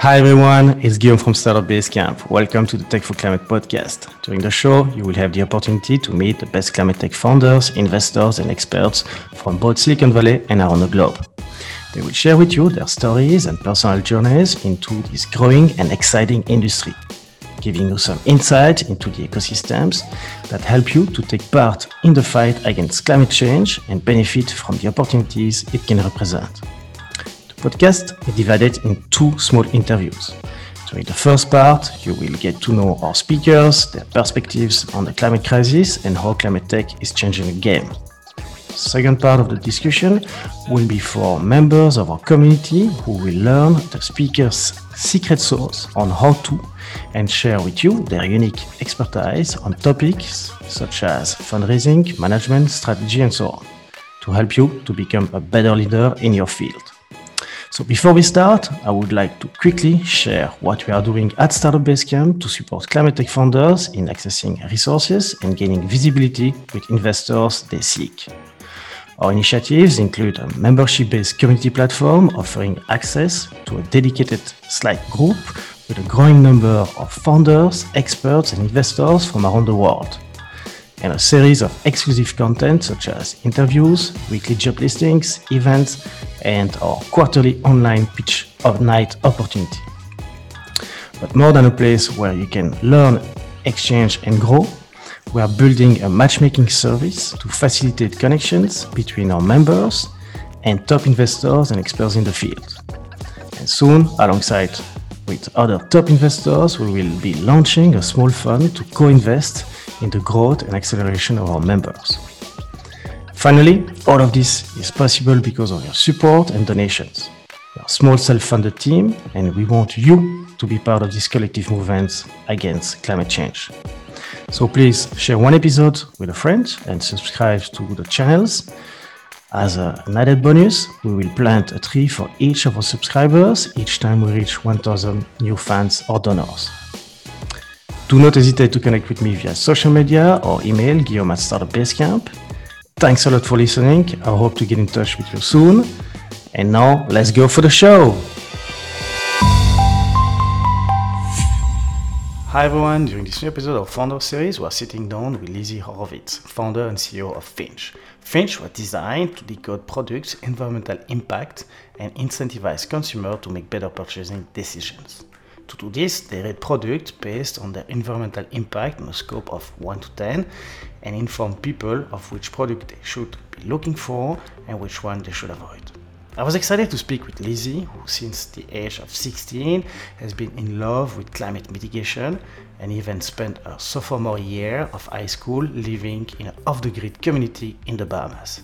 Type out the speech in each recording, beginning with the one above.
Hi everyone, it's Guillaume from Startup Basecamp. Welcome to the Tech for Climate podcast. During the show, you will have the opportunity to meet the best climate tech founders, investors, and experts from both Silicon Valley and around the globe. They will share with you their stories and personal journeys into this growing and exciting industry, giving you some insight into the ecosystems that help you to take part in the fight against climate change and benefit from the opportunities it can represent podcast is divided in two small interviews. So in the first part, you will get to know our speakers, their perspectives on the climate crisis and how climate tech is changing the game. Second part of the discussion will be for members of our community who will learn the speaker's secret sauce on how to and share with you their unique expertise on topics such as fundraising, management, strategy, and so on to help you to become a better leader in your field. So before we start, I would like to quickly share what we are doing at Startup Basecamp to support climate tech founders in accessing resources and gaining visibility with investors they seek. Our initiatives include a membership-based community platform offering access to a dedicated Slack group with a growing number of founders, experts, and investors from around the world and a series of exclusive content such as interviews, weekly job listings, events, and our quarterly online pitch of night opportunity. But more than a place where you can learn, exchange, and grow, we are building a matchmaking service to facilitate connections between our members and top investors and experts in the field. And soon, alongside with other top investors, we will be launching a small fund to co-invest in the growth and acceleration of our members. Finally, all of this is possible because of your support and donations. We are a small self-funded team and we want you to be part of this collective movement against climate change. So please share one episode with a friend and subscribe to the channels. As an added bonus, we will plant a tree for each of our subscribers each time we reach 1000 new fans or donors. Do not hesitate to connect with me via social media or email guillaume at Startup Basecamp. Thanks a lot for listening. I hope to get in touch with you soon. And now, let's go for the show. Hi everyone, during this new episode of Founder Series, we are sitting down with Lizzie Horowitz, founder and CEO of Finch. Finch was designed to decode products' environmental impact and incentivize consumers to make better purchasing decisions. To do this, they rate products based on their environmental impact on a scope of 1 to 10 and inform people of which product they should be looking for and which one they should avoid. I was excited to speak with Lizzie, who since the age of 16 has been in love with climate mitigation and even spent her sophomore year of high school living in an off the grid community in the Bahamas.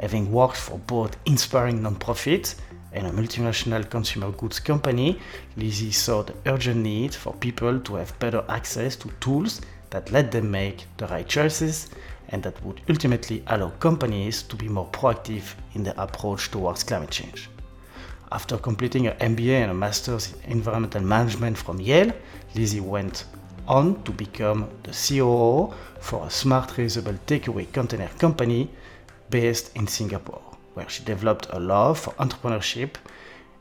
Having worked for both inspiring nonprofits and a multinational consumer goods company, Lizzie saw the urgent need for people to have better access to tools that let them make the right choices and that would ultimately allow companies to be more proactive in their approach towards climate change. After completing an MBA and a master's in environmental management from Yale, Lizzie went on to become the COO for a smart reusable takeaway container company based in Singapore where she developed a love for entrepreneurship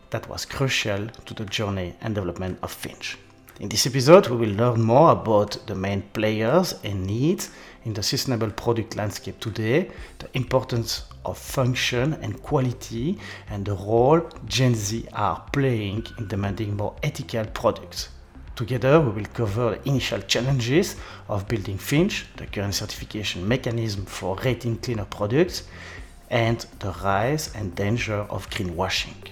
that was crucial to the journey and development of Finch. In this episode, we will learn more about the main players and needs in the sustainable product landscape today, the importance of function and quality, and the role Gen Z are playing in demanding more ethical products. Together, we will cover the initial challenges of building Finch, the current certification mechanism for rating cleaner products, and the rise and danger of greenwashing.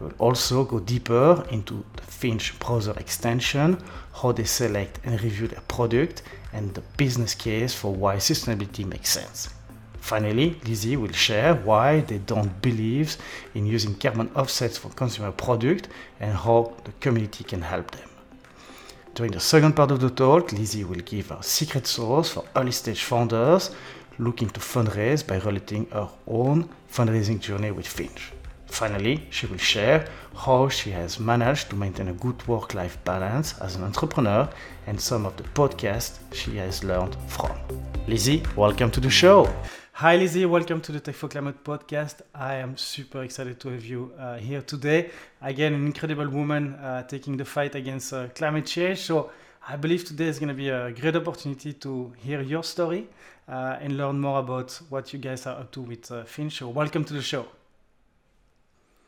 We'll also go deeper into the Finch browser extension, how they select and review their product, and the business case for why sustainability makes sense. Finally, Lizzie will share why they don't believe in using carbon offsets for consumer product and how the community can help them. During the second part of the talk, Lizzie will give a secret sauce for early stage founders looking to fundraise by relating her own fundraising journey with Finch. Finally, she will share how she has managed to maintain a good work life balance as an entrepreneur and some of the podcasts she has learned from. Lizzie, welcome to the show. Hi, Lizzie. Welcome to the Tech for Climate podcast. I am super excited to have you uh, here today. Again, an incredible woman uh, taking the fight against uh, climate change. So, I believe today is going to be a great opportunity to hear your story uh, and learn more about what you guys are up to with uh, Finch. So, welcome to the show.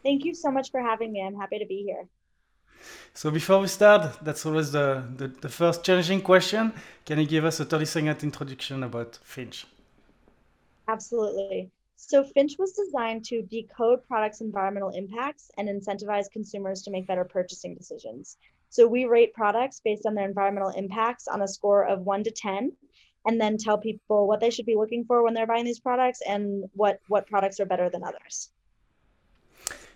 Thank you so much for having me. I'm happy to be here. So before we start, that's always the, the, the, first challenging question. Can you give us a 30 second introduction about Finch? Absolutely. So Finch was designed to decode products' environmental impacts and incentivize consumers to make better purchasing decisions. So we rate products based on their environmental impacts on a score of one to 10, and then tell people what they should be looking for when they're buying these products and what, what products are better than others.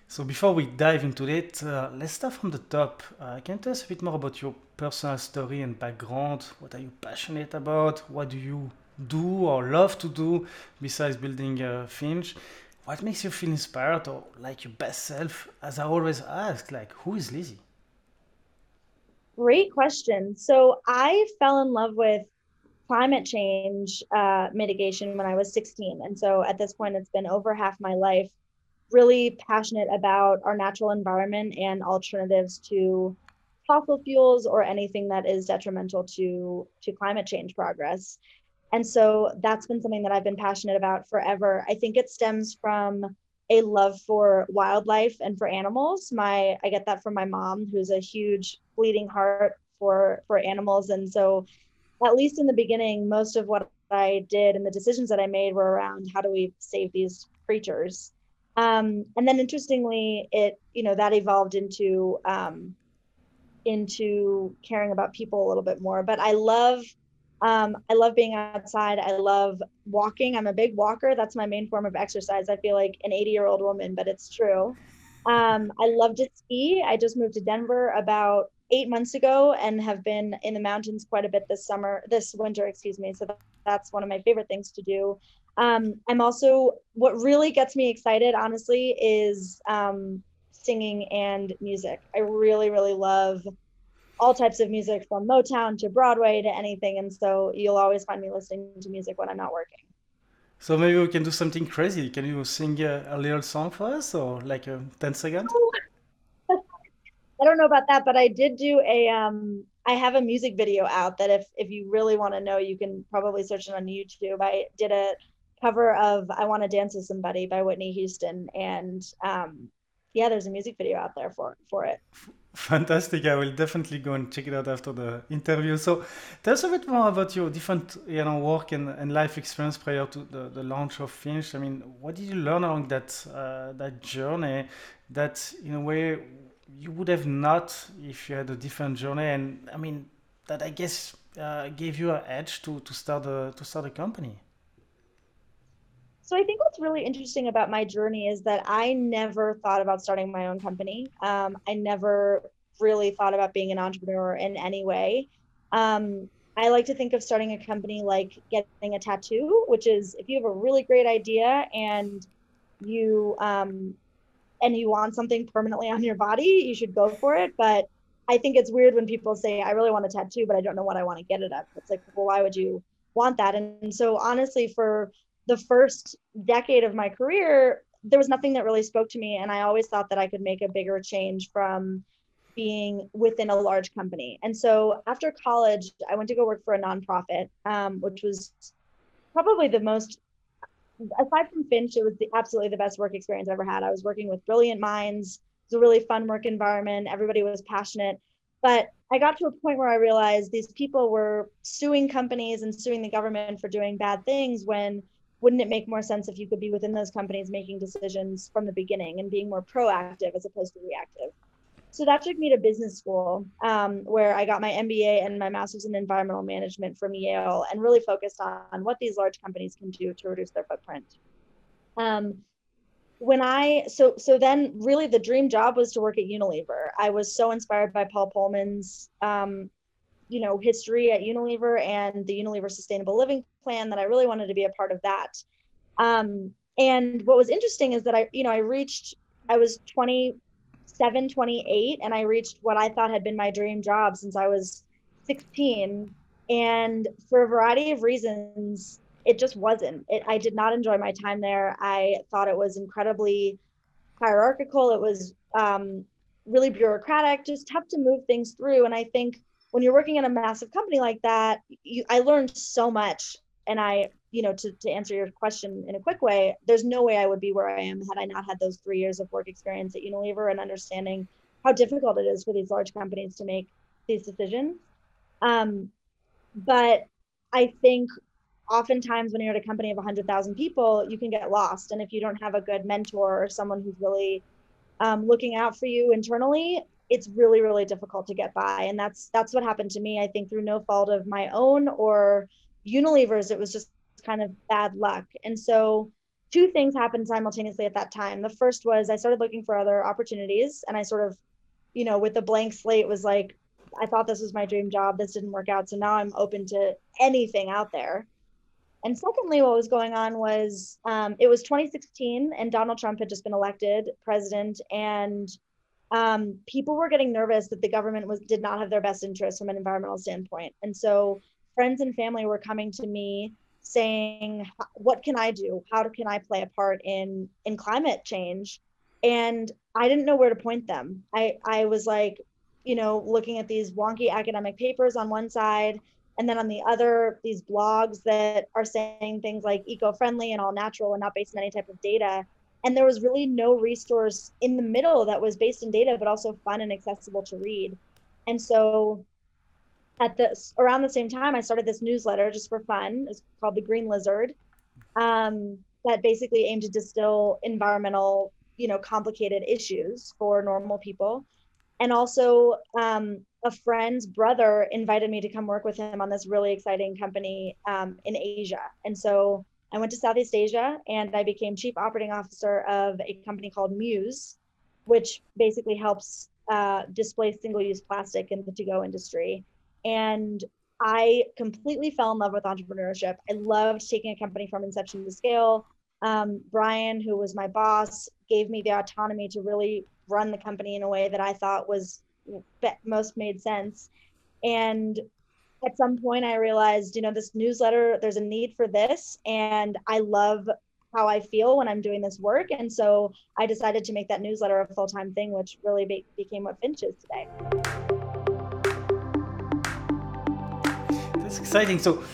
So before we dive into it, uh, let's start from the top. Uh, can you tell us a bit more about your personal story and background? What are you passionate about? What do you do or love to do besides building a Finch? What makes you feel inspired or like your best self? As I always ask, like, who is Lizzie? Great question. So I fell in love with climate change uh, mitigation when I was 16. And so at this point, it's been over half my life really passionate about our natural environment and alternatives to fossil fuels or anything that is detrimental to to climate change progress and so that's been something that I've been passionate about forever. I think it stems from a love for wildlife and for animals. My I get that from my mom, who's a huge bleeding heart for for animals. And so at least in the beginning, most of what I did and the decisions that I made were around how do we save these creatures. Um, and then interestingly, it you know that evolved into um, into caring about people a little bit more. But I love um, I love being outside. I love walking. I'm a big walker. That's my main form of exercise. I feel like an 80 year old woman, but it's true. Um, I love to ski. I just moved to Denver about eight months ago and have been in the mountains quite a bit this summer, this winter, excuse me. So that's one of my favorite things to do. Um, I'm also, what really gets me excited, honestly, is um, singing and music. I really, really love all types of music from Motown to Broadway to anything. And so you'll always find me listening to music when I'm not working. So maybe we can do something crazy. Can you sing a, a little song for us or like a 10 seconds? I don't know about that, but I did do a um I have a music video out that if if you really want to know, you can probably search it on YouTube. I did a cover of I Want to Dance with Somebody by Whitney Houston and um yeah, there's a music video out there for for it. Fantastic. I will definitely go and check it out after the interview. So tell us a bit more about your different you know, work and, and life experience prior to the, the launch of Finch. I mean, what did you learn along that, uh, that journey that in a way you would have not if you had a different journey? And I mean, that I guess uh, gave you an edge to, to, start a, to start a company. So I think what's really interesting about my journey is that I never thought about starting my own company. Um, I never really thought about being an entrepreneur in any way. Um, I like to think of starting a company like getting a tattoo, which is if you have a really great idea and you um, and you want something permanently on your body, you should go for it. But I think it's weird when people say, "I really want a tattoo, but I don't know what I want to get it up." It's like, well, why would you want that? And so honestly, for the first decade of my career, there was nothing that really spoke to me. And I always thought that I could make a bigger change from being within a large company. And so after college, I went to go work for a nonprofit, um, which was probably the most, aside from Finch, it was the, absolutely the best work experience I ever had. I was working with brilliant minds. It was a really fun work environment. Everybody was passionate. But I got to a point where I realized these people were suing companies and suing the government for doing bad things when wouldn't it make more sense if you could be within those companies making decisions from the beginning and being more proactive as opposed to reactive? So that took me to business school, um, where I got my MBA and my master's in environmental management from Yale, and really focused on what these large companies can do to reduce their footprint. Um, when I so so then really the dream job was to work at Unilever. I was so inspired by Paul Polman's um, you know history at Unilever and the Unilever Sustainable Living Plan that I really wanted to be a part of that. Um, and what was interesting is that I you know I reached I was 27, 28, and I reached what I thought had been my dream job since I was 16. And for a variety of reasons, it just wasn't. It, I did not enjoy my time there. I thought it was incredibly hierarchical. It was um, really bureaucratic, just tough to move things through. And I think when you're working in a massive company like that, you, I learned so much. And I, you know, to, to answer your question in a quick way, there's no way I would be where I am had I not had those three years of work experience at Unilever and understanding how difficult it is for these large companies to make these decisions. Um, but I think oftentimes when you're at a company of 100,000 people, you can get lost. And if you don't have a good mentor or someone who's really um, looking out for you internally, it's really, really difficult to get by. And that's that's what happened to me. I think through no fault of my own or Unilever's, it was just kind of bad luck. And so two things happened simultaneously at that time. The first was I started looking for other opportunities and I sort of, you know, with a blank slate was like, I thought this was my dream job. This didn't work out. So now I'm open to anything out there. And secondly, what was going on was um, it was 2016 and Donald Trump had just been elected president, and um, people were getting nervous that the government was did not have their best interests from an environmental standpoint. And so friends and family were coming to me saying, "What can I do? How can I play a part in in climate change?" And I didn't know where to point them. I I was like, you know, looking at these wonky academic papers on one side and then on the other these blogs that are saying things like eco-friendly and all natural and not based on any type of data and there was really no resource in the middle that was based in data but also fun and accessible to read. And so at this around the same time i started this newsletter just for fun. It's called the green lizard um, that basically aimed to distill environmental you know complicated issues for normal people. And also um, a friend's brother invited me to come work with him on this really exciting company um, in Asia. And so I went to Southeast Asia and I became chief operating officer of a company called Muuse, which basically helps uh, displace single use plastic in the to go industry. And I completely fell in love with entrepreneurship. I loved taking a company from inception to scale. Um, Brian, who was my boss, gave me the autonomy to really run the company in a way that I thought was most made sense. And at some point, I realized, you know, this newsletter, there's a need for this. And I love how I feel when I'm doing this work. And so I decided to make that newsletter a full time thing, which really be- became what Finch is today. That's exciting. So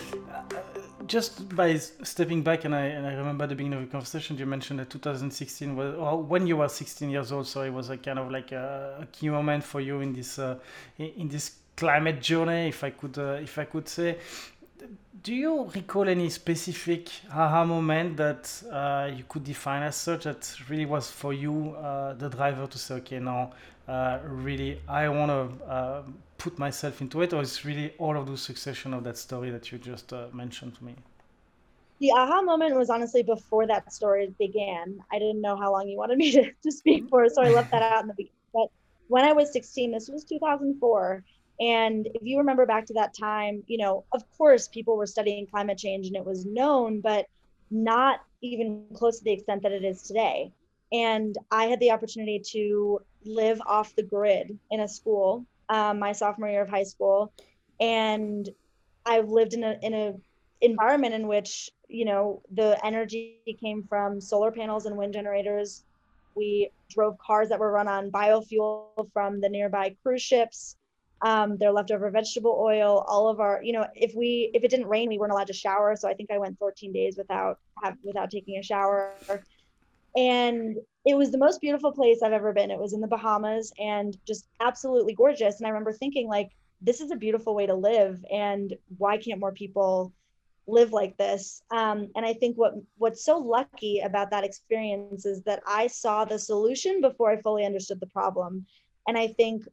just by stepping back, and I, and I remember the beginning of the conversation, you mentioned that 2016 was, or when you were 16 years old, so it was a kind of like a, a key moment for you in this uh, in this climate journey, if I could uh, if I could say. Do you recall any specific aha moment that uh, you could define as such that really was for you uh, the driver to say, okay, now uh, really I want to uh, put myself into it, or is really all of the succession of that story that you just uh, mentioned to me? The aha moment was honestly before that story began. I didn't know how long you wanted me to, to speak for, so I left that out in the beginning. But when I was 16, this was 2004. And if you remember back to that time, you know, of course, people were studying climate change and it was known, but not even close to the extent that it is today. And I had the opportunity to live off the grid in a school um, my sophomore year of high school, and I've lived in a in a environment in which you know the energy came from solar panels and wind generators. We drove cars that were run on biofuel from the nearby cruise ships. Um, their leftover vegetable oil, all of our, you know, if we if it didn't rain, we weren't allowed to shower. So I think I went 14 days without have, without taking a shower and it was the most beautiful place I've ever been. It was in the Bahamas and just absolutely gorgeous. And I remember thinking, like, this is a beautiful way to live, and why can't more people live like this? Um, and I think what what's so lucky about that experience is that I saw the solution before I fully understood the problem. And I think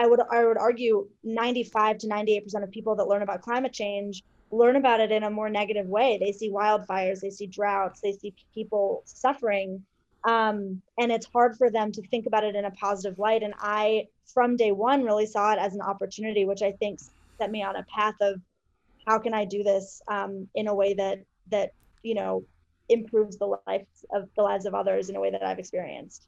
I would I would argue 95 to 98 percent of people that learn about climate change learn about it in a more negative way. They see wildfires, they see droughts, they see people suffering. Um, and it's hard for them to think about it in a positive light. And I, from day one, really saw it as an opportunity, which I think set me on a path of how can I do this um, in a way that that you know improves the lives of the lives of others in a way that I've experienced.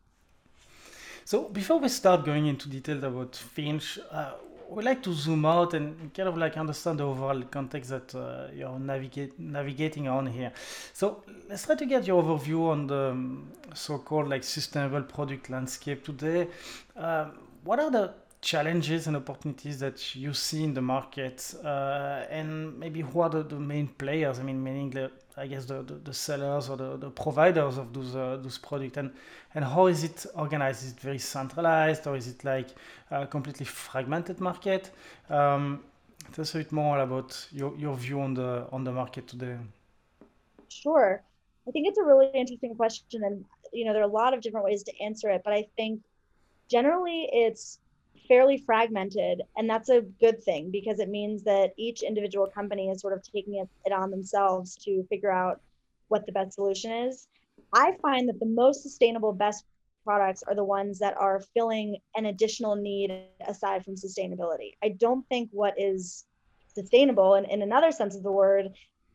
So before we start going into details about Finch, uh, we like to zoom out and kind of like understand the overall context that uh, you're navigate, navigating on here. So let's try to get your overview on the um, so-called like sustainable product landscape today. Uh, what are the challenges and opportunities that you see in the market, uh, and maybe who are the, the, main players? I mean, meaning the, I guess the, the, the, sellers or the, the providers of those uh, those products, and and how is it organized? Is it very centralized, or is it like a completely fragmented market? Um, tell us a bit more about your, your view on the on the market today. Sure, I think it's a really interesting question, and you know there are a lot of different ways to answer it, but I think generally it's fairly fragmented and that's a good thing because it means that each individual company is sort of taking it, it on themselves to figure out what the best solution is. I find that the most sustainable best products are the ones that are filling an additional need aside from sustainability. I don't think what is sustainable and in another sense of the word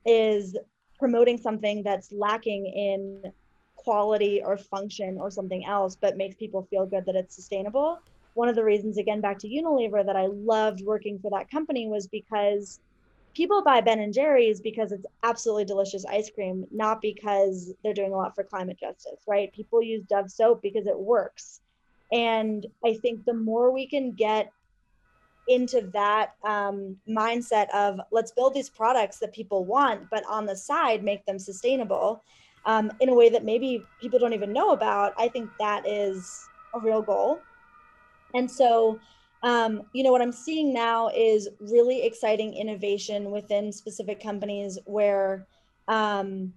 is promoting something that's lacking in quality or function or something else but makes people feel good that it's sustainable one of the reasons, again, back to Unilever, that I loved working for that company was because people buy Ben and Jerry's because it's absolutely delicious ice cream, not because they're doing a lot for climate justice, right? People use Dove soap because it works. And I think the more we can get into that um, mindset of let's build these products that people want, but on the side, make them sustainable um, in a way that maybe people don't even know about, I think that is a real goal. And so, um, you know, what I'm seeing now is really exciting innovation within specific companies where um,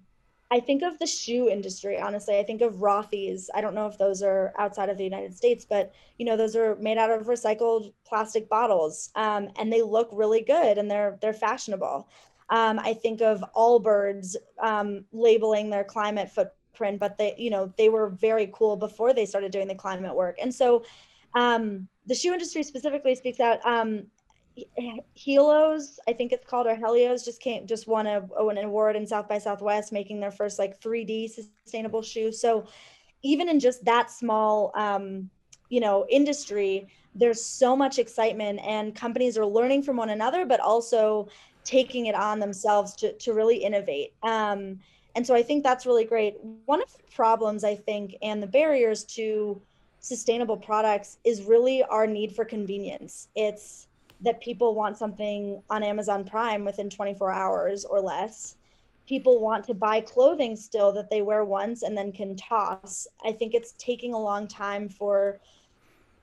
I think of the shoe industry, honestly. I think of Rothy's. I don't know if those are outside of the United States, but you know, those are made out of recycled plastic bottles, um, and they look really good and they're they're fashionable. Um, I think of Allbirds um, labeling their climate footprint, but they, you know, they were very cool before they started doing the climate work. And so um, the shoe industry specifically speaks out. Um, Helos, I think it's called, or Helios, just came just won a, an award in South by Southwest, making their first like 3D sustainable shoe. So even in just that small, um, you know, industry, there's so much excitement, and companies are learning from one another, but also taking it on themselves to to really innovate. Um, and so I think that's really great. One of the problems I think and the barriers to sustainable products is really our need for convenience. It's that people want something on Amazon Prime within 24 hours or less. People want to buy clothing still that they wear once and then can toss. I think it's taking a long time for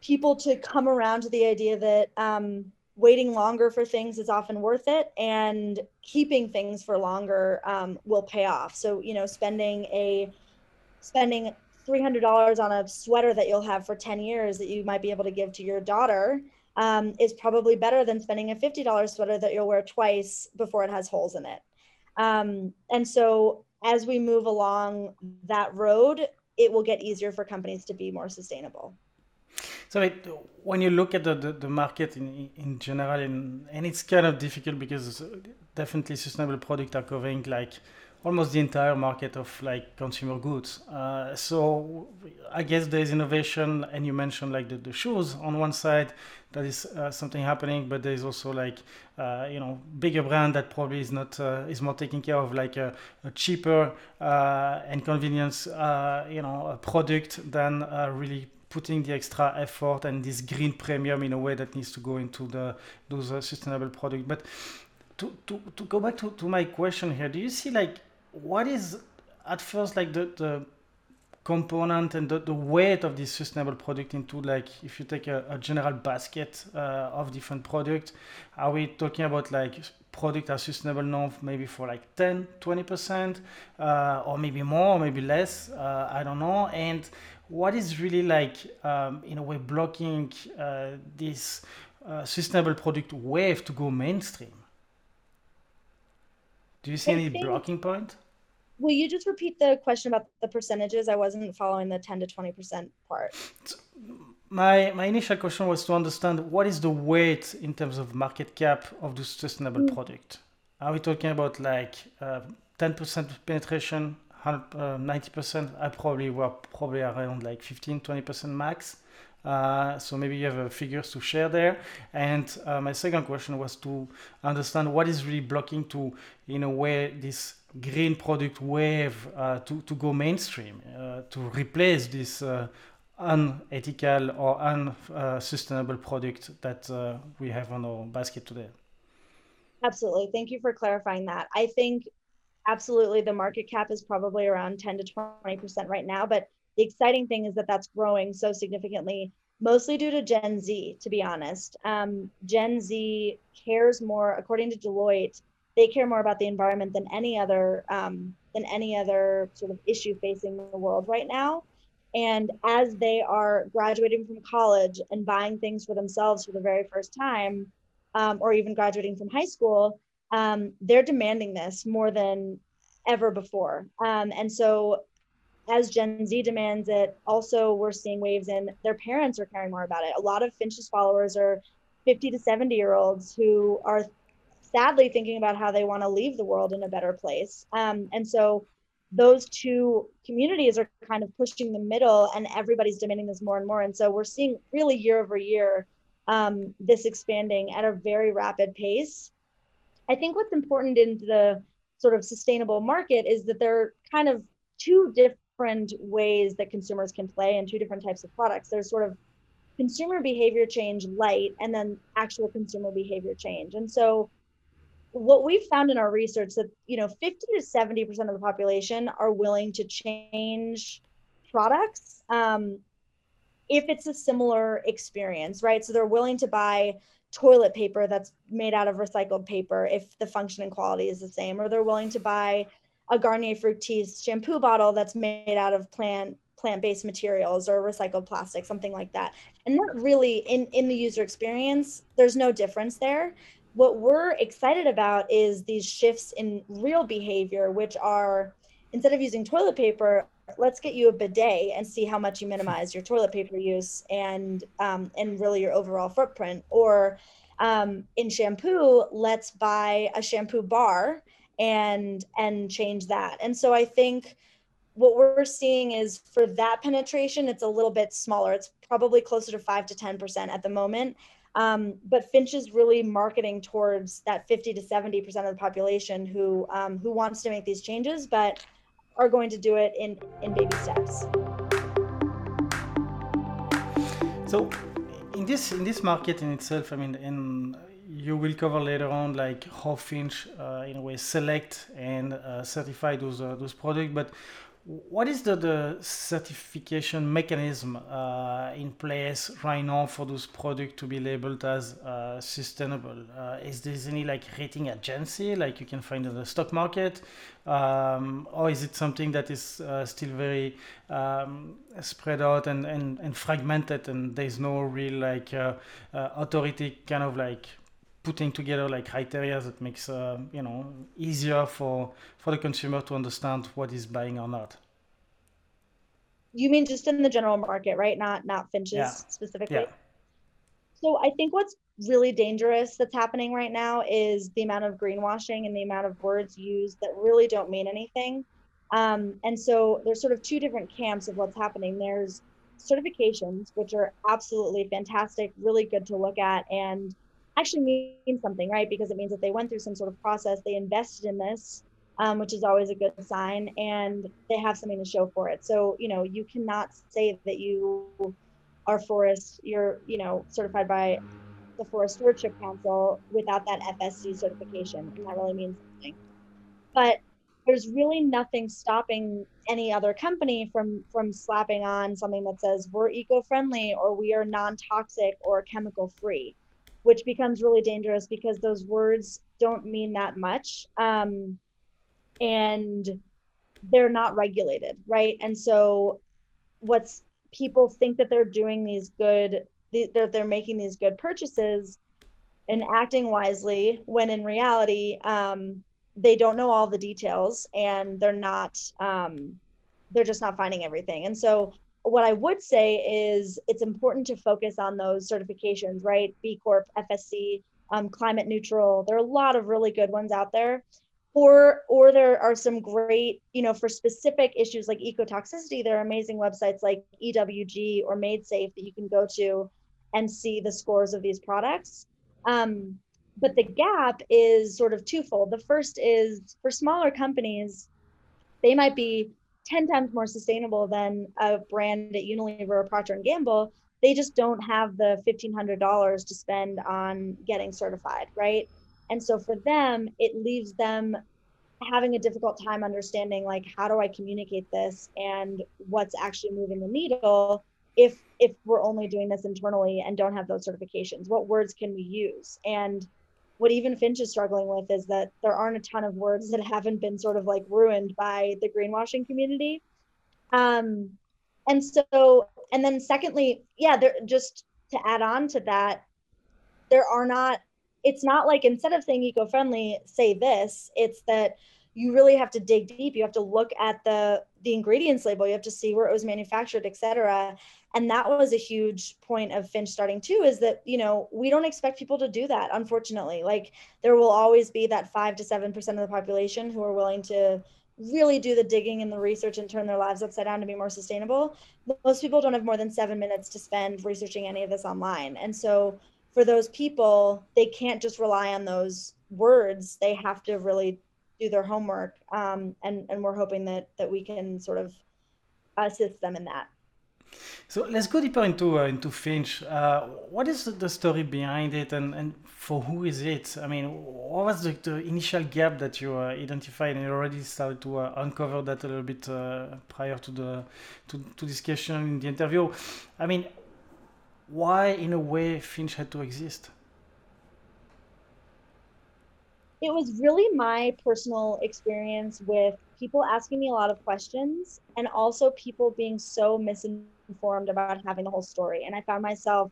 people to come around to the idea that um, waiting longer for things is often worth it and keeping things for longer um, will pay off. So, you know, spending a spending $300 on a sweater that you'll have for 10 years that you might be able to give to your daughter um, is probably better than spending a $50 sweater that you'll wear twice before it has holes in it. Um, and so as we move along that road, it will get easier for companies to be more sustainable. So it, when you look at the, the, the, market in, in general, and, and it's kind of difficult because definitely sustainable products are covering like almost the entire market of like consumer goods. Uh, so I guess there's innovation, and you mentioned like the, the shoes on one side, that is uh, something happening, but there's also like uh, you know bigger brand that probably is not uh, is more taking care of like a, a cheaper uh, and convenience uh, you know product than really putting the extra effort and this green premium in a way that needs to go into the those sustainable products. But to, to, to go back to, to my question here, do you see like what is at first like the, the component and the, the weight of this sustainable product into like if you take a, a general basket uh, of different products are we talking about like product are sustainable now maybe for like 10 20% uh, or maybe more maybe less? Uh, i don't know. And what is really like um, in a way blocking uh, this uh, sustainable product wave to go mainstream? Do you see I any blocking point Will you just repeat the question about the percentages? I wasn't following the 10 to 20% part. My, my initial question was to understand what is the weight in terms of market cap of the sustainable mm. product? Are we talking about like uh, 10% penetration, uh, 90%? I probably were probably around like 15, 20% max. Uh, so maybe you have figures to share there. And my second question was to understand what is really blocking to, in a way, this green product wave uh, to, to go mainstream, uh, to replace this uh, unethical or unsustainable product that we have on our basket today. Absolutely. Thank you for clarifying that. I think absolutely the market cap is probably around 10 to 20% right now, but the exciting thing is that that's growing so significantly, mostly due to Gen Z, to be honest. Um, Gen Z cares more, according to Deloitte, they care more about the environment than any other um, than any other sort of issue facing the world right now. And as they are graduating from college and buying things for themselves for the very first time, um, or even graduating from high school, um, they're demanding this more than ever before. Um, and so, as Gen Z demands it, also we're seeing waves in their parents are caring more about it. A lot of Finch's followers are 50 to 70 year olds who are sadly thinking about how they want to leave the world in a better place. Um, and so those two communities are kind of pushing the middle and everybody's demanding this more and more. And so we're seeing really year over year um, this expanding at a very rapid pace. I think what's important in the sort of sustainable market is that there are kind of two different ways that consumers can play and two different types of products. There's sort of consumer behavior change light and then actual consumer behavior change. And so what we've found in our research that you know 50 to 70 percent of the population are willing to change products um, if it's a similar experience right? So they're willing to buy toilet paper that's made out of recycled paper if the function and quality is the same or they're willing to buy a garnier fructis shampoo bottle that's made out of plant plant-based materials or recycled plastic something like that. And not really in in the user experience there's no difference there what we're excited about is these shifts in real behavior, which are instead of using toilet paper, let's get you a bidet and see how much you minimize your toilet paper use and um, and really your overall footprint. Or um, in shampoo, let's buy a shampoo bar and and change that. And so I think what we're seeing is for that penetration, it's a little bit smaller. It's probably closer to five to ten percent at the moment. Um, but Finch is really marketing towards that 50 to 70 percent of the population who um, who wants to make these changes, but are going to do it in in baby steps. So, in this in this market in itself, I mean, in you will cover later on like how Finch uh, in a way select and uh, certify those uh, those products, but what is the, the certification mechanism uh, in place right now for those products to be labeled as uh, sustainable? Uh, is there any like rating agency like you can find in the stock market, um, or is it something that is uh, still very um, spread out and, and, and fragmented, and there's no real like uh, uh, authority kind of like putting together like criteria that makes uh, you know easier for for the consumer to understand what is buying or not. You mean just in the general market right? Not not finches yeah. specifically? Yeah. so i think what's really dangerous that's happening right now is the amount of greenwashing and the amount of words used that really don't mean anything. Um, and so there's sort of two different camps of what's happening. There's certifications which are absolutely fantastic really good to look at and actually means something, right? Because it means that they went through some sort of process, they invested in this, um, which is always a good sign, and they have something to show for it. So, you know, you cannot say that you are forest, you're, you know, certified by the Forest Stewardship Council without that FSC certification, and that really means something. But there's really nothing stopping any other company from from slapping on something that says we're eco-friendly or we are non-toxic or chemical free which becomes really dangerous because those words don't mean that much. Um, and they're not regulated, right? And so what's people think that they're doing these good that they're making these good purchases and acting wisely when in reality um, they don't know all the details and they're not um, they're just not finding everything and so what I would say is it's important to focus on those certifications, right? B Corp, FSC, um, climate neutral. There are a lot of really good ones out there. or or there are some great you know for specific issues like ecotoxicity there are amazing websites like ewg or Made Safe that you can go to and see the scores of these products um, but the gap is sort of twofold the first is for smaller companies they might be 10 times more sustainable than a brand at unilever or procter and gamble they just don't have the $1500 to spend on getting certified right? And so for them it leaves them having a difficult time understanding like how do i communicate this and what's actually moving the needle if if we're only doing this internally and don't have those certifications? What words can we use? And what even finch is struggling with is that there aren't a ton of words that haven't been sort of like ruined by the greenwashing community um and so and then secondly yeah there just to add on to that there are not it's not like instead of saying eco-friendly, say this. It's that you really have to dig deep. You have to look at the the ingredients label. You have to see where it was manufactured, etc. And that was a huge point of Finch starting too. Is that you know we don't expect people to do that. Unfortunately, like there will always be that five to seven percent of the population who are willing to really do the digging and the research and turn their lives upside down to be more sustainable. Most people don't have more than seven minutes to spend researching any of this online, and so for those people, they can't just rely on those words. They have to really do their homework. Um, and, and we're hoping that, that we can sort of assist them in that. So let's go deeper into uh, into Finch. Uh, what is the story behind it, and, and for who is it? I mean, what was the, the initial gap that you uh, identified, and you already started to uh, uncover that a little bit uh, prior to the to, to discussion in the interview. I mean, why, in a way, Finch had to exist? It was really my personal experience with people asking me a lot of questions and also people being so misinformed about having the whole story. And I found myself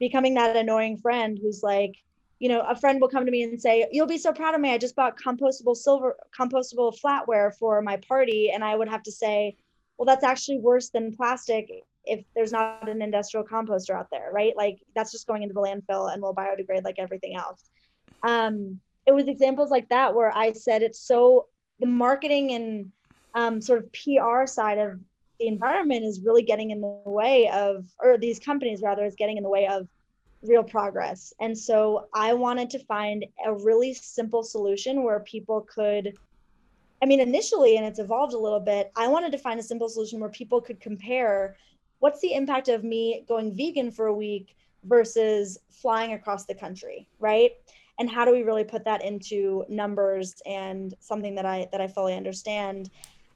becoming that annoying friend who's like, you know, a friend will come to me and say, You'll be so proud of me. I just bought compostable silver, compostable flatware for my party. And I would have to say, Well, that's actually worse than plastic if there's not an industrial composter out there, right? Like that's just going into the landfill and will biodegrade like everything else. Um, it was examples like that where I said it's so the marketing and um, sort of PR side of the environment is really getting in the way of, or these companies rather, is getting in the way of real progress. And so I wanted to find a really simple solution where people could I mean, initially, and it's evolved a little bit, I wanted to find a simple solution where people could compare what's the impact of me going vegan for a week versus flying across the country, right? And how do we really put that into numbers and something that I that I fully understand?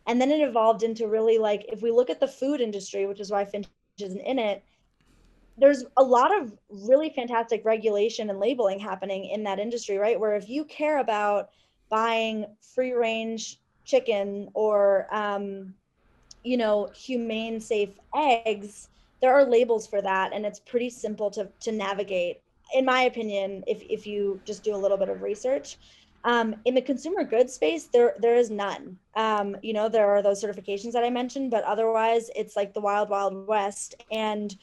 And then it evolved into really like if we look at the food industry, which is why Finch isn't in it, there's a lot of really fantastic regulation and labeling happening in that industry, right? Where if you care about buying free range chicken or um, you know, humane safe eggs, there are labels for that and it's pretty simple to to navigate in my opinion if if you just do a little bit of research. Um, in the consumer goods space, there there is none. Um, you know, there are those certifications that I mentioned, but otherwise, it's like the wild, wild west. And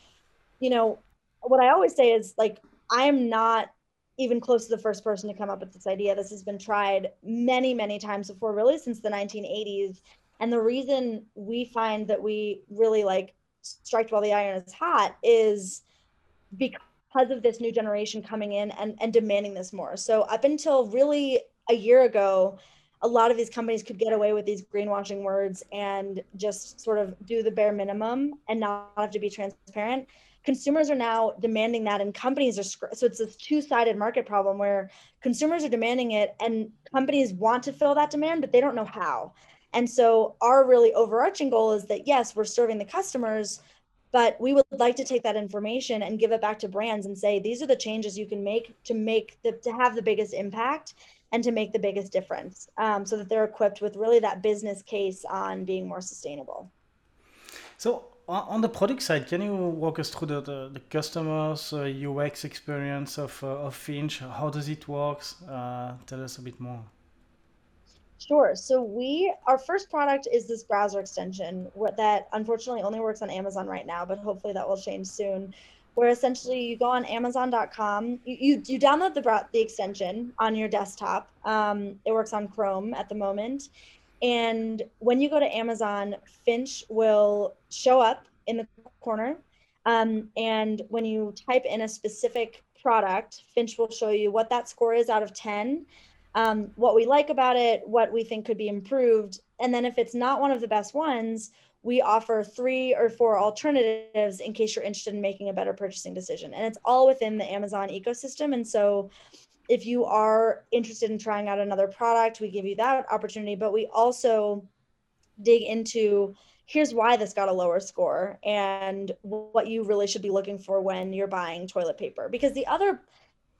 you know, what I always say is like, I am not even close to the first person to come up with this idea. This has been tried many, many times before, really since the 1980s. And the reason we find that we really like strike while the iron is hot is because of this new generation coming in and, and demanding this more. So up until really a year ago, a lot of these companies could get away with these greenwashing words and just sort of do the bare minimum and not have to be transparent. Consumers are now demanding that, and companies are so it's this two-sided market problem where consumers are demanding it, and companies want to fill that demand, but they don't know how. And so our really overarching goal is that yes, we're serving the customers, but we would like to take that information and give it back to brands and say these are the changes you can make to make the to have the biggest impact and to make the biggest difference um, so that they're equipped with really that business case on being more sustainable. So on the product side can you walk us through the, the, the customers uh, ux experience of, uh, of finch? How does it work? Uh, tell us a bit more Sure. So we our first product is this browser extension that unfortunately only works on Amazon right now, but hopefully that will change soon. where essentially you go on Amazon.com, you, you, you download the the extension on your desktop. Um, it works on Chrome at the moment, and when you go to Amazon, Finch will show up in the corner. Um, and when you type in a specific product, Finch will show you what that score is out of 10, um, what we like about it, what we think could be improved. And then if it's not one of the best ones, we offer three or four alternatives in case you're interested in making a better purchasing decision. And it's all within the Amazon ecosystem. And so if you are interested in trying out another product, we give you that opportunity, but we also dig into here's why this got a lower score and what you really should be looking for when you're buying toilet paper. Because the other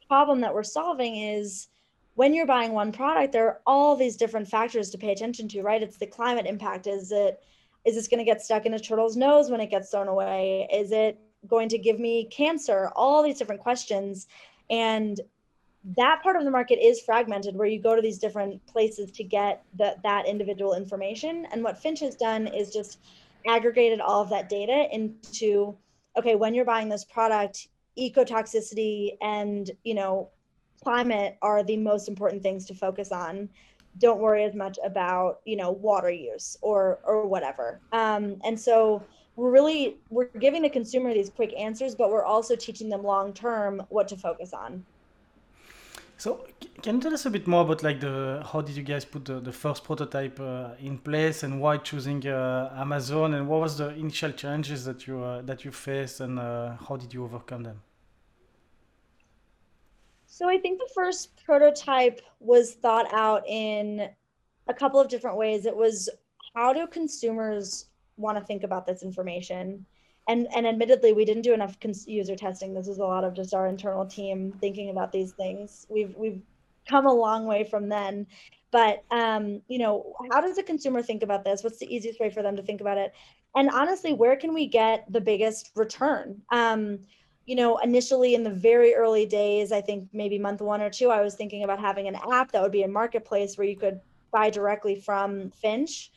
problem that we're solving is when you're buying one product, there are all these different factors to pay attention to, right? It's the climate impact. Is it is this going to get stuck in a turtle's nose when it gets thrown away? Is it going to give me cancer? All these different questions. And that part of the market is fragmented where you go to these different places to get the, that individual information. And what Finch has done is just aggregated all of that data into okay, when you're buying this product, ecotoxicity and you know climate are the most important things to focus on. Don't worry as much about you know water use or or whatever. Um, and so we're really we're giving the consumer these quick answers but we're also teaching them long term what to focus on. So can you tell us a bit more about like the how did you guys put the, the first prototype uh, in place and why choosing uh, amazon? And what was the initial challenges that you uh, that you faced and uh, how did you overcome them so I think the first prototype was thought out in a couple of different ways. It was how do consumers want to think about this information? And and admittedly, we didn't do enough cons- user testing. This is a lot of just our internal team thinking about these things. We've we've come a long way from then. But um, you know, how does a consumer think about this? What's the easiest way for them to think about it? And honestly, where can we get the biggest return? Um, you know, initially in the very early days, I think maybe month one or two, I was thinking about having an app that would be a marketplace where you could buy directly from Finch.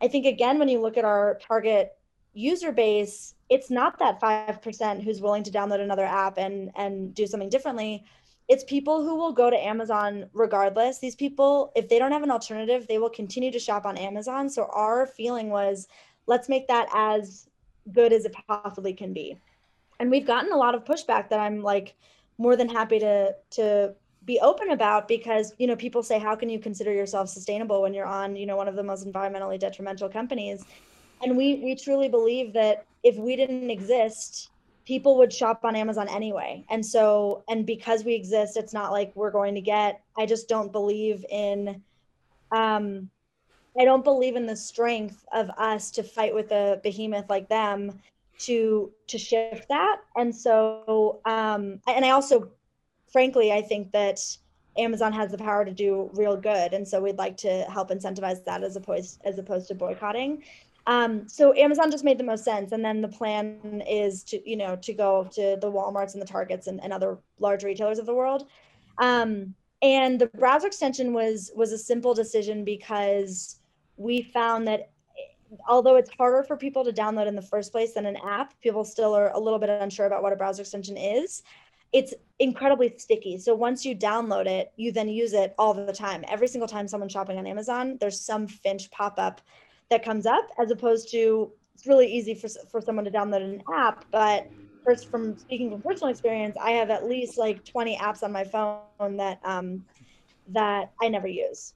I think again, when you look at our target user base, it's not that 5% who's willing to download another app and and do something differently. It's people who will go to Amazon regardless. These people, if they don't have an alternative, they will continue to shop on Amazon. So our feeling was let's make that as good as it possibly can be and we've gotten a lot of pushback that I'm like more than happy to to be open about because you know people say how can you consider yourself sustainable when you're on you know one of the most environmentally detrimental companies? And we we truly believe that if we didn't exist people would shop on amazon anyway. And so and because we exist it's not like we're going to get i just don't believe in um i don't believe in the strength of us to fight with a behemoth like them to to shift that. And so um and i also frankly i think that amazon has the power to do real good. And so we'd like to help incentivize that as opposed as opposed to boycotting. Um, so amazon just made the most sense. And then the plan is to you know to go to the walmarts and the targets and, and other large retailers of the world. Um, and the browser extension was was a simple decision because we found that although it's harder for people to download in the first place than an app, people still are a little bit unsure about what a browser extension is. It's incredibly sticky. So once you download it, you then use it all the time. Every single time someone's shopping on Amazon, there's some Finch pop up that comes up, as opposed to it's really easy for, for someone to download an app. But first, from speaking from personal experience, I have at least like 20 apps on my phone that um, that I never use.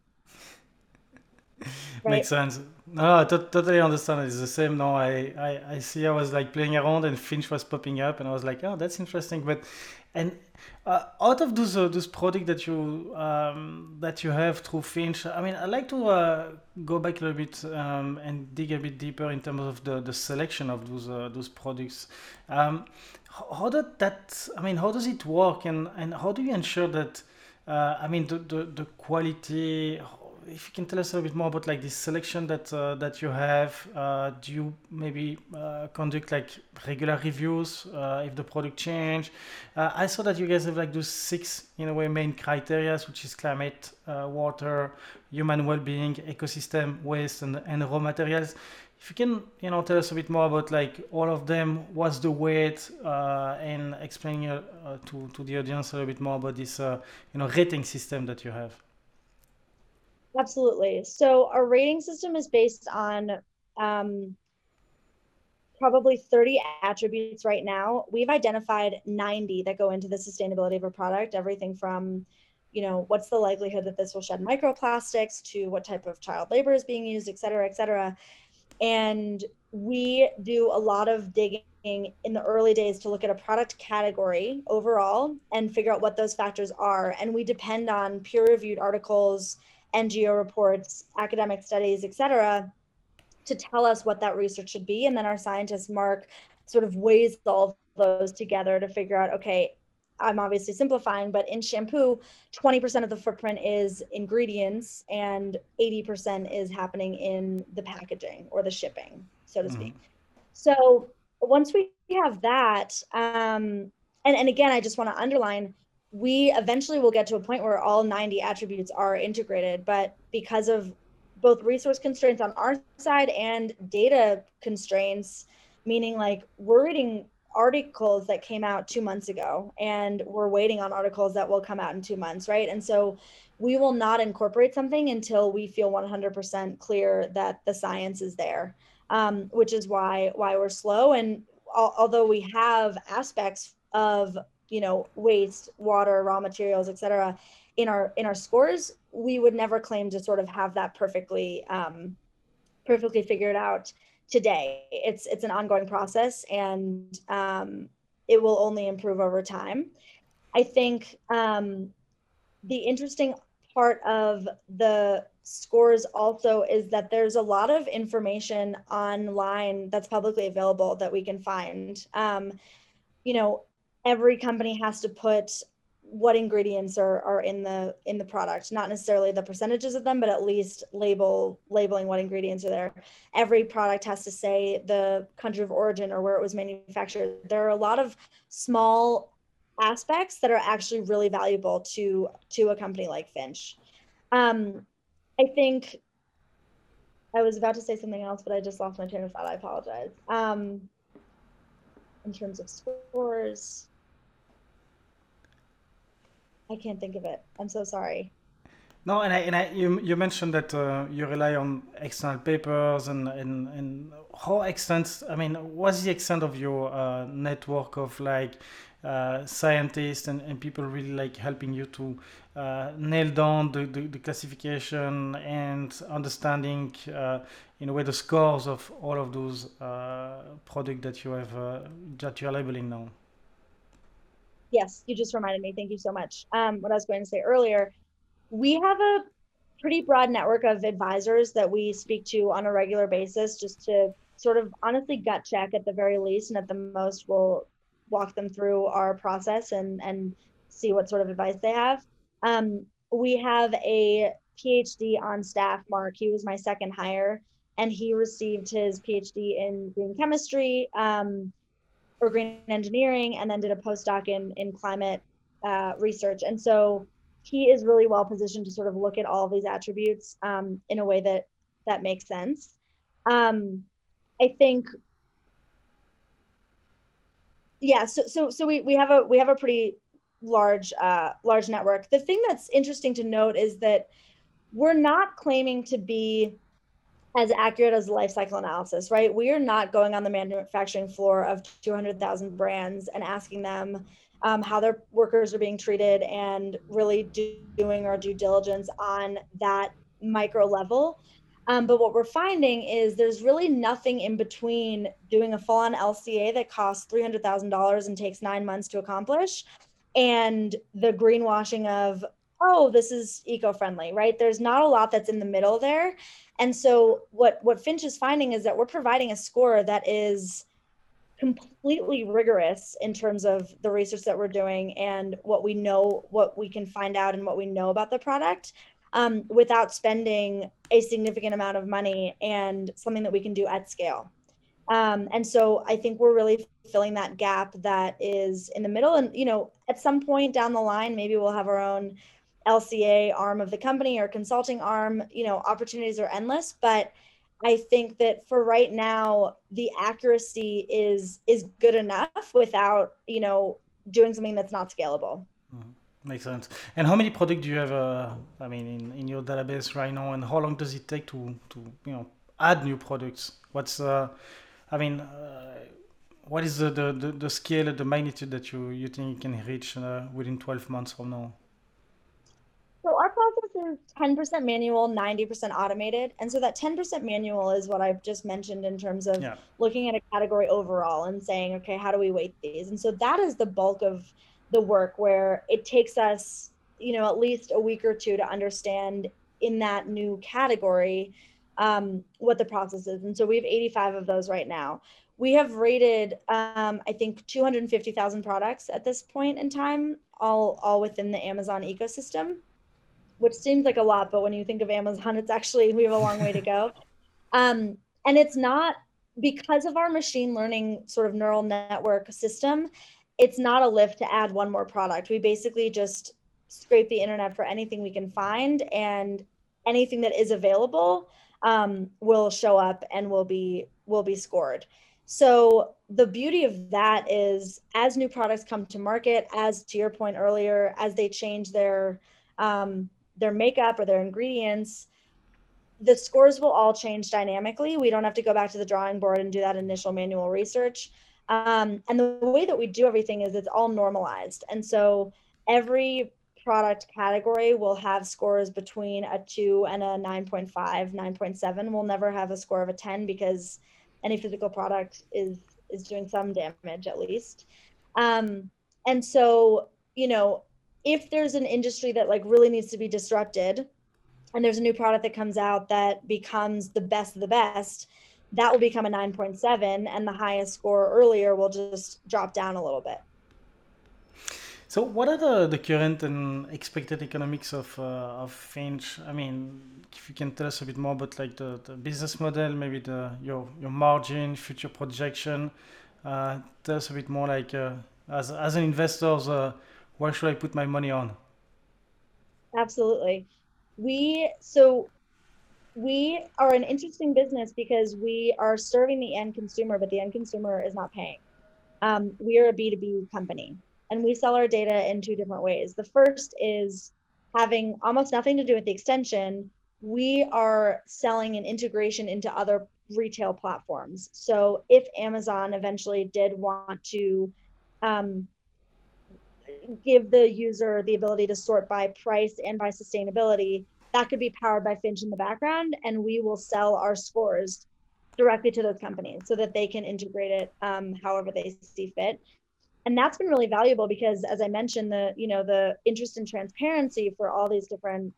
Right? Makes sense. No, I totally understand. It's the same. No, I, I, I see. I was like playing around, and Finch was popping up, and I was like, oh, that's interesting. But and uh, out of those uh, those products that you um, that you have through Finch, I mean, I like to uh, go back a little bit um, and dig a bit deeper in terms of the, the selection of those uh, those products. Um, how did that? I mean, how does it work, and and how do you ensure that? Uh, I mean, the, the, the quality, if you can tell us a little bit more about like this selection that uh, that you have, uh, do you maybe uh, conduct like regular reviews uh, if the product change? Uh, I saw that you guys have like those six in a way main criteria, which is climate, water, human well-being, ecosystem, waste, and, and raw materials. if you can, you know, tell us a bit more about like all of them, what's the weight, and explain to to the audience a little bit more about this, you know, rating system that you have. Absolutely. So our rating system is based on um, probably 30 attributes right now. We've identified 90 that go into the sustainability of a product, everything from you know, what's the likelihood that this will shed microplastics to what type of child labor is being used, et cetera, et cetera. And we do a lot of digging in the early days to look at a product category overall and figure out what those factors are. And we depend on peer reviewed articles, NGO reports, academic studies, et cetera, to tell us what that research should be. And then our scientist, Mark, sort of weighs all those together to figure out okay, I'm obviously simplifying, but in shampoo, 20% of the footprint is ingredients and 80% is happening in the packaging or the shipping, so to mm-hmm. speak. So once we have that, um, and, and again, I just want to underline, we eventually will get to a point where all 90 attributes are integrated, but because of both resource constraints on our side and data constraints, meaning like we're reading articles that came out two months ago and we're waiting on articles that will come out in two months right? And so we will not incorporate something until we feel 100% clear that the science is there um, which is why why we're slow. And al- although we have aspects of you know waste water raw materials etc in our in our scores we would never claim to sort of have that perfectly um, perfectly figured out today. It's it's an ongoing process, and um, it will only improve over time. I think um, the interesting part of the scores also is that there's a lot of information online that's publicly available that we can find. Um, you know, every company has to put what ingredients are, are in the in the product not necessarily the percentages of them but at least label labeling what ingredients are there. Every product has to say the country of origin or where it was manufactured. There are a lot of small aspects that are actually really valuable to to a company like finch. Um, i think i was about to say something else but i just lost my train of thought. I apologize. Um, in terms of scores I can't think of it. I'm so sorry. No, and I, and I, you, you mentioned that uh, you rely on external papers and, and, and how extent, I mean, what's the extent of your uh, network of like uh, scientists and, and people really like helping you to uh, nail down the, the, the, classification and understanding uh, in a way the scores of all of those uh, products that you have, that you're labeling now? Yes, you just reminded me. Thank you so much. Um, what I was going to say earlier, we have a pretty broad network of advisors that we speak to on a regular basis just to sort of honestly gut check at the very least and at the most we'll walk them through our process and and see what sort of advice they have um, we have a phd on staff mark he was my second hire and he received his phd in green chemistry um, or green engineering and then did a postdoc in in climate uh, research. And so he is really well positioned to sort of look at all these attributes um, in a way that that makes sense. Um, i think yeah so so so we, we have a we have a pretty large uh, large network. The thing that's interesting to note is that we're not claiming to be as accurate as life cycle analysis, right? We are not going on the manufacturing floor of 200,000 brands and asking them um, how their workers are being treated and really do, doing our due diligence on that micro level. Um, but what we're finding is there's really nothing in between doing a full on LCA that costs $300,000 and takes nine months to accomplish and the greenwashing of, oh, this is eco friendly, right? There's not a lot that's in the middle there. And so what what Finch is finding is that we're providing a score that is completely rigorous in terms of the research that we're doing and what we know, what we can find out, and what we know about the product. Um, without spending a significant amount of money and something that we can do at scale. Um, and so I think we're really filling that gap that is in the middle. And, you know, at some point down the line, maybe we'll have our own LCA arm of the company or consulting arm, you know, opportunities are endless. But I think that for right now, the accuracy is is good enough without you know doing something that's not scalable. Mm-hmm. Makes sense. And how many products do you have? Uh, I mean, in, in your database right now, and how long does it take to to you know add new products? What's uh, I mean, uh, what is the, the, the, scale, the magnitude that you you think you can reach uh, within twelve months from now? So our process is 10% manual, 90% automated. And so that 10% manual is what I've just mentioned in terms of yeah. looking at a category overall and saying, okay, how do we weight these? And so that is the bulk of the work where it takes us, you know, at least a week or two to understand in that new category um, what the process is. And so we have 85 of those right now. We have rated, um, I think, 250,000 products at this point in time, all all within the Amazon ecosystem which seems like a lot, but when you think of Amazon, it's actually we have a long way to go. Um, and it's not because of our machine learning sort of neural network system. It's not a lift to add one more product. We basically just scrape the internet for anything we can find, and anything that is available um, will show up and will be will be scored. So the beauty of that is as new products come to market, as to your point earlier, as they change their um, their makeup or their ingredients, the scores will all change dynamically. We don't have to go back to the drawing board and do that initial manual research. Um, and the way that we do everything is it's all normalized. And so every product category will have scores between a 2 and a 9.5, 9.7. We'll never have a score of a 10 because any physical product is is doing some damage at least. Um, and so, you know, if there's an industry that like really needs to be disrupted and there's a new product that comes out that becomes the best of the best that will become a 9.7 and the highest score earlier will just drop down a little bit so what are the, the current and expected economics of uh, of Finch? I mean, if you can tell us a bit more about like the, the business model, maybe the your your margin, future projection. Uh, tell us a bit more like uh, as as an investor, where should I put my money on? Absolutely. We so we are an interesting business because we are serving the end consumer, but the end consumer is not paying. Um, we are a B2B company and we sell our data in two different ways. The first is having almost nothing to do with the extension. We are selling an integration into other retail platforms. So if Amazon eventually did want to um, give the user the ability to sort by price and by sustainability, that could be powered by Finch in the background, and we will sell our scores directly to those companies so that they can integrate it um, however they see fit. And that's been really valuable because, as I mentioned, the you know the interest in transparency for all these different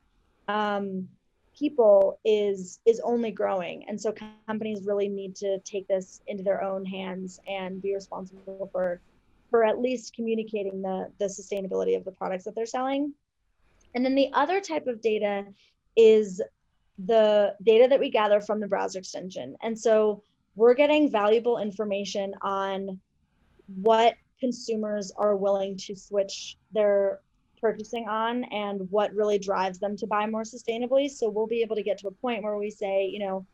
um, people is is only growing, and so companies really need to take this into their own hands and be responsible for for at least communicating the, the sustainability of the products that they're selling. And then the other type of data is the data that we gather from the browser extension. And so we're getting valuable information on what consumers are willing to switch their purchasing on and what really drives them to buy more sustainably. So we'll be able to get to a point where we say, you know,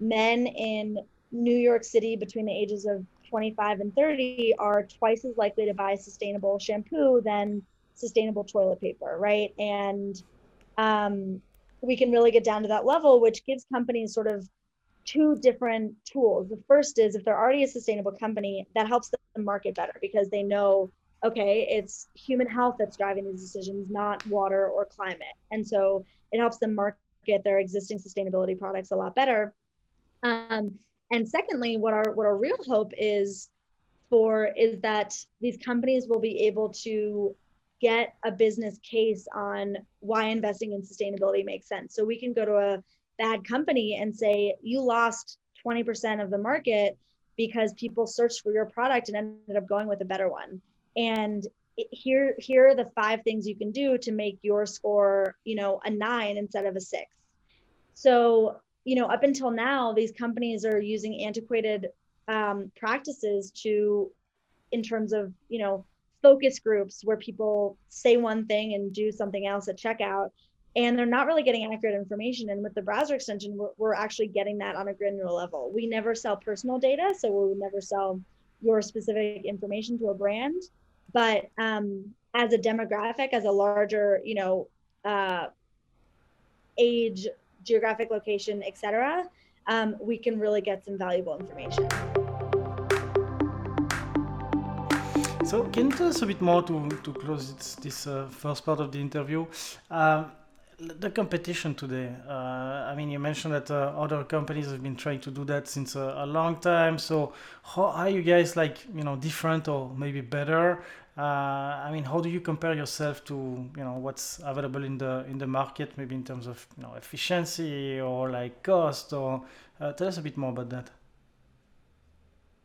men in New York City between the ages of 25 and 30 are twice as likely to buy sustainable shampoo than sustainable toilet paper, right? And um, we can really get down to that level, which gives companies sort of two different tools. The first is if they're already a sustainable company, that helps them market better because they know, okay, it's human health that's driving these decisions, not water or climate. And so it helps them market their existing sustainability products a lot better. Um, and secondly what our what our real hope is for is that these companies will be able to get a business case on why investing in sustainability makes sense. So we can go to a bad company and say you lost 20% of the market because people searched for your product and ended up going with a better one. And here here are the five things you can do to make your score you know a nine instead of a six. So you know, up until now, these companies are using antiquated um, practices to, in terms of, you know, focus groups where people say one thing and do something else at checkout. and they're not really getting accurate information. And with the browser extension, we're, we're actually getting that on a granular level. We never sell personal data, so we would never sell your specific information to a brand. But um, as a demographic, as a larger, you know, uh, age, geographic location, etc., um, we can really get some valuable information. So, can you tell us a bit more to, to close this, this uh, first part of the interview? Um, the competition today. Uh, I mean, you mentioned that uh, other companies have been trying to do that since a, a, long time. So, how are you guys like, you know, different or maybe better? Uh, I mean, how do you compare yourself to, you know, what's available in the in the market, maybe in terms of, you know, efficiency or like cost? Or uh, tell us a bit more about that.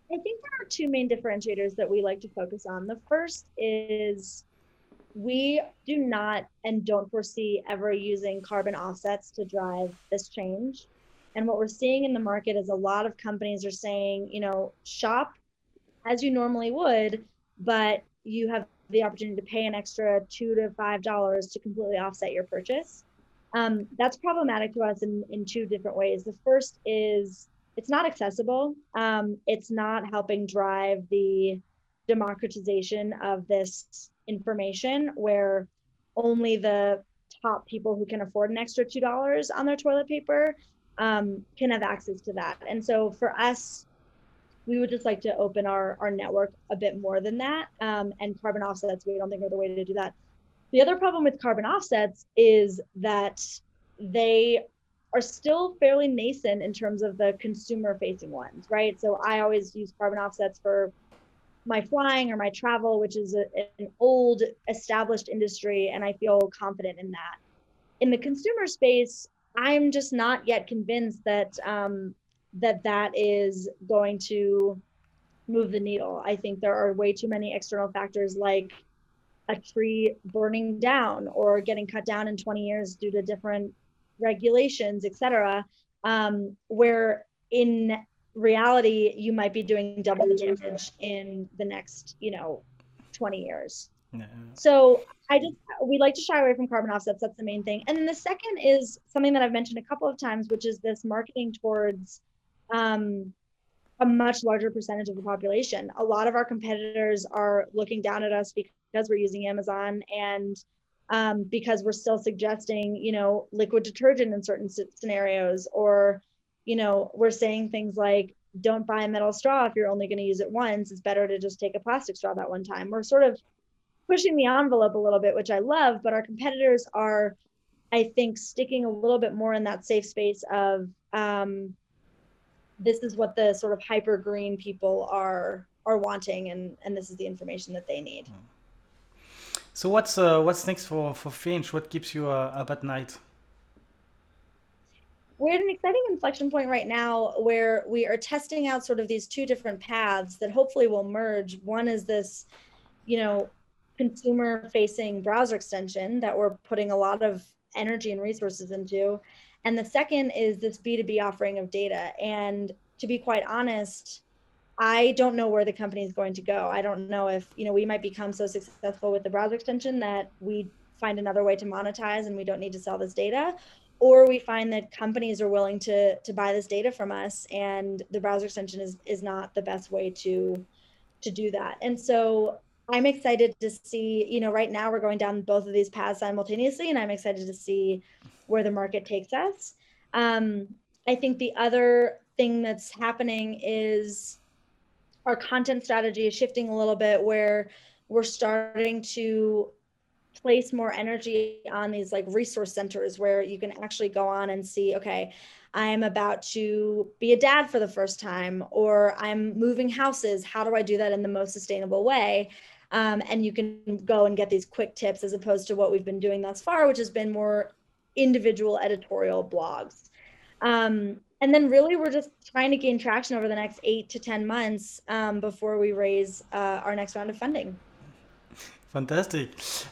I think there are two main differentiators that we like to focus on. The first is we do not and don't foresee ever using carbon offsets to drive this change. And what we're seeing in the market is a lot of companies are saying, you know, shop as you normally would, but you have the opportunity to pay an extra two to five dollars to completely offset your purchase. Um, that's problematic to us in, in two different ways. The first is it's not accessible. Um, it's not helping drive the democratization of this information where only the top people who can afford an extra two dollars on their toilet paper um, can have access to that. And so for us, we would just like to open our, our network a bit more than that. Um, and carbon offsets, we don't think are the way to do that. The other problem with carbon offsets is that they are still fairly nascent in terms of the consumer facing ones, right? So I always use carbon offsets for my flying or my travel, which is a, an old established industry, and I feel confident in that. In the consumer space, I'm just not yet convinced that um, that that is going to move the needle. I think there are way too many external factors like a tree burning down or getting cut down in 20 years due to different regulations, et cetera, um, where in reality you might be doing double the damage in the next you know 20 years yeah. so i just we like to shy away from carbon offsets that's the main thing and then the second is something that i've mentioned a couple of times which is this marketing towards um, a much larger percentage of the population a lot of our competitors are looking down at us because we're using amazon and um, because we're still suggesting you know liquid detergent in certain scenarios or you know, we're saying things like, don't buy a metal straw if you're only going to use it once. It's better to just take a plastic straw that one time. We're sort of pushing the envelope a little bit, which I love, but our competitors are, I think, sticking a little bit more in that safe space of um, this is what the sort of hyper green people are are wanting, and and this is the information that they need. So what's uh, what's next for for Finch? What keeps you uh, up at night? we're at an exciting inflection point right now where we are testing out sort of these two different paths that hopefully will merge. One is this, you know, consumer facing browser extension that we're putting a lot of energy and resources into. And the second is this B2B offering of data. And to be quite honest, I don't know where the company is going to go. I don't know if, you know, we might become so successful with the browser extension that we find another way to monetize and we don't need to sell this data or we find that companies are willing to to buy this data from us and the browser extension is is not the best way to to do that and so i'm excited to see you know right now we're going down both of these paths simultaneously and i'm excited to see where the market takes us. Um, i think the other thing that's happening is our content strategy is shifting a little bit where we're starting to place more energy on these like resource centers where you can actually go on and see okay i'm about to be a dad for the first time or i'm moving houses. How do i do that in the most sustainable way? Um, and you can go and get these quick tips as opposed to what we've been doing thus far which has been more individual editorial blogs um, and then really we're just trying to gain traction over the next eight to ten months um, before we raise uh, our next round of funding Fantastic.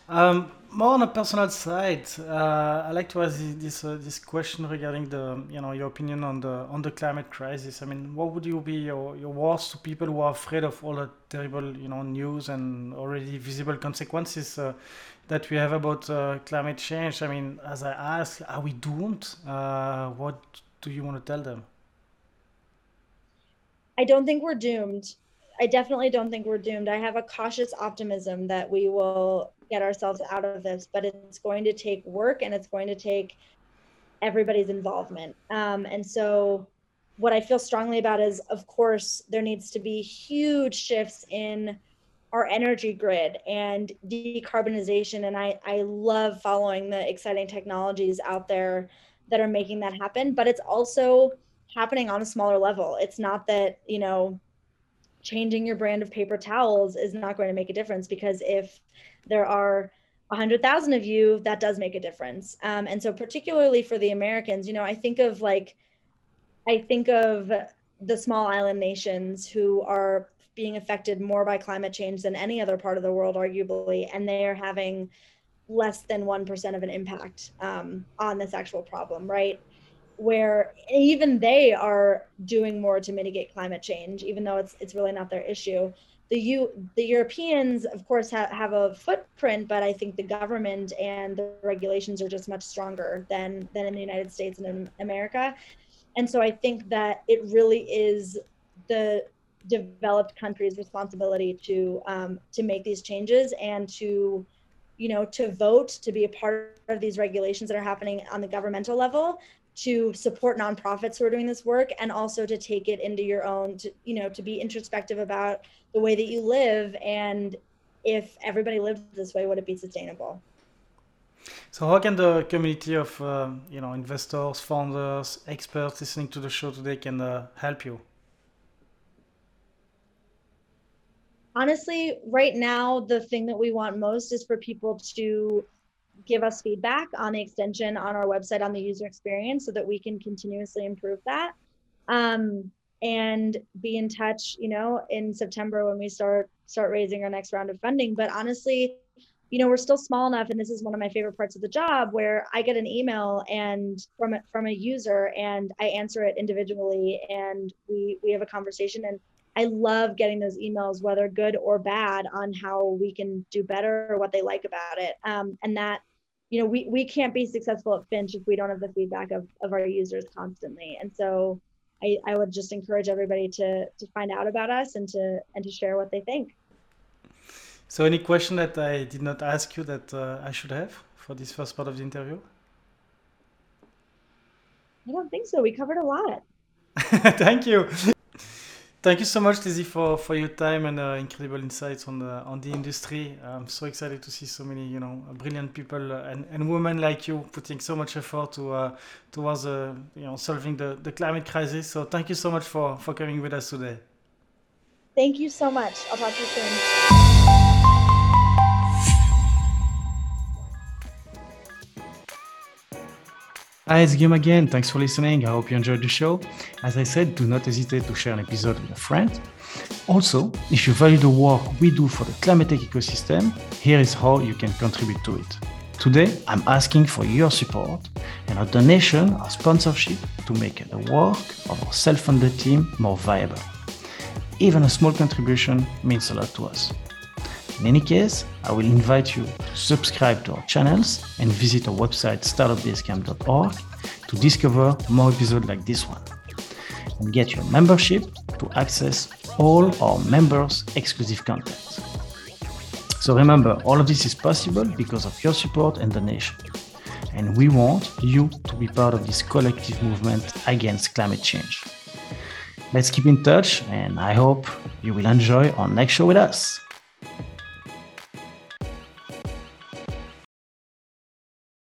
Um, more on a personal side, uh, I like to ask this uh, this question regarding the you know your opinion on the on the climate crisis. I mean, what would you be your, your words to people who are afraid of all the terrible you know news and already visible consequences uh, that we have about uh, climate change? I mean, as I ask, are we doomed? Uh, what do you want to tell them? I don't think we're doomed. I definitely don't think we're doomed. I have a cautious optimism that we will get ourselves out of this, but it's going to take work and it's going to take everybody's involvement. Um, and so, what I feel strongly about is, of course, there needs to be huge shifts in our energy grid and decarbonization. And I, I love following the exciting technologies out there that are making that happen, but it's also happening on a smaller level. It's not that, you know, changing your brand of paper towels is not going to make a difference because if there are 100,000 of you, that does make a difference. Um, and so, particularly for the Americans, you know, I think of like, I think of the small island nations who are being affected more by climate change than any other part of the world, arguably, and they are having less than 1% of an impact um, on this actual problem, right? where even they are doing more to mitigate climate change, even though it's it's really not their issue. The U, the Europeans, of course, have, have a footprint, but I think the government and the regulations are just much stronger than than in the United States and in America. And so I think that it really is the developed countries' responsibility to um, to make these changes and to you know to vote to be a part of these regulations that are happening on the governmental level to support nonprofits who are doing this work and also to take it into your own to you know to be introspective about the way that you live and if everybody lived this way would it be sustainable? So how can the community of uh, you know investors founders experts listening to the show today can uh, help you honestly right now the thing that we want most is for people to give us feedback on the extension on our website on the user experience so that we can continuously improve that. Um, and be in touch you know in september when we start start raising our next round of funding. But honestly you know we're still small enough and this is one of my favorite parts of the job where i get an email and from a, from a user and i answer it individually and we we have a conversation and i love getting those emails whether good or bad on how we can do better or what they like about it um, and that you know, we, we can't be successful at Finch if we don't have the feedback of, of our users constantly. And so I, I would just encourage everybody to, to find out about us and to, and to share what they think. So any question that I did not ask you that uh, I should have for this first part of the interview? I don't think so. We covered a lot. Thank you. Thank you so much, Lizzie, for, for your time and uh, incredible insights on the on the industry. I'm so excited to see so many you know brilliant people and, and women like you putting so much effort to uh, towards uh, you know solving the, the climate crisis. So thank you so much for for coming with us today. Thank you so much. I'll talk to you soon. Hi, it's Guillaume again. Thanks for listening. I hope you enjoyed the show. As I said, do not hesitate to share an episode with a friend. Also, if you value the work we do for the climate tech ecosystem, here is how you can contribute to it. Today, I'm asking for your support and a donation or sponsorship to make the work of our self-funded team more viable. Even a small contribution means a lot to us. In any case, I will invite you to subscribe to our channels and visit our website startupbasecamp.org to discover more episodes like this one. And get your membership to access all our members' exclusive content. So remember, all of this is possible because of your support and donation. And we want you to be part of this collective movement against climate change. Let's keep in touch, and I hope you will enjoy our next show with us.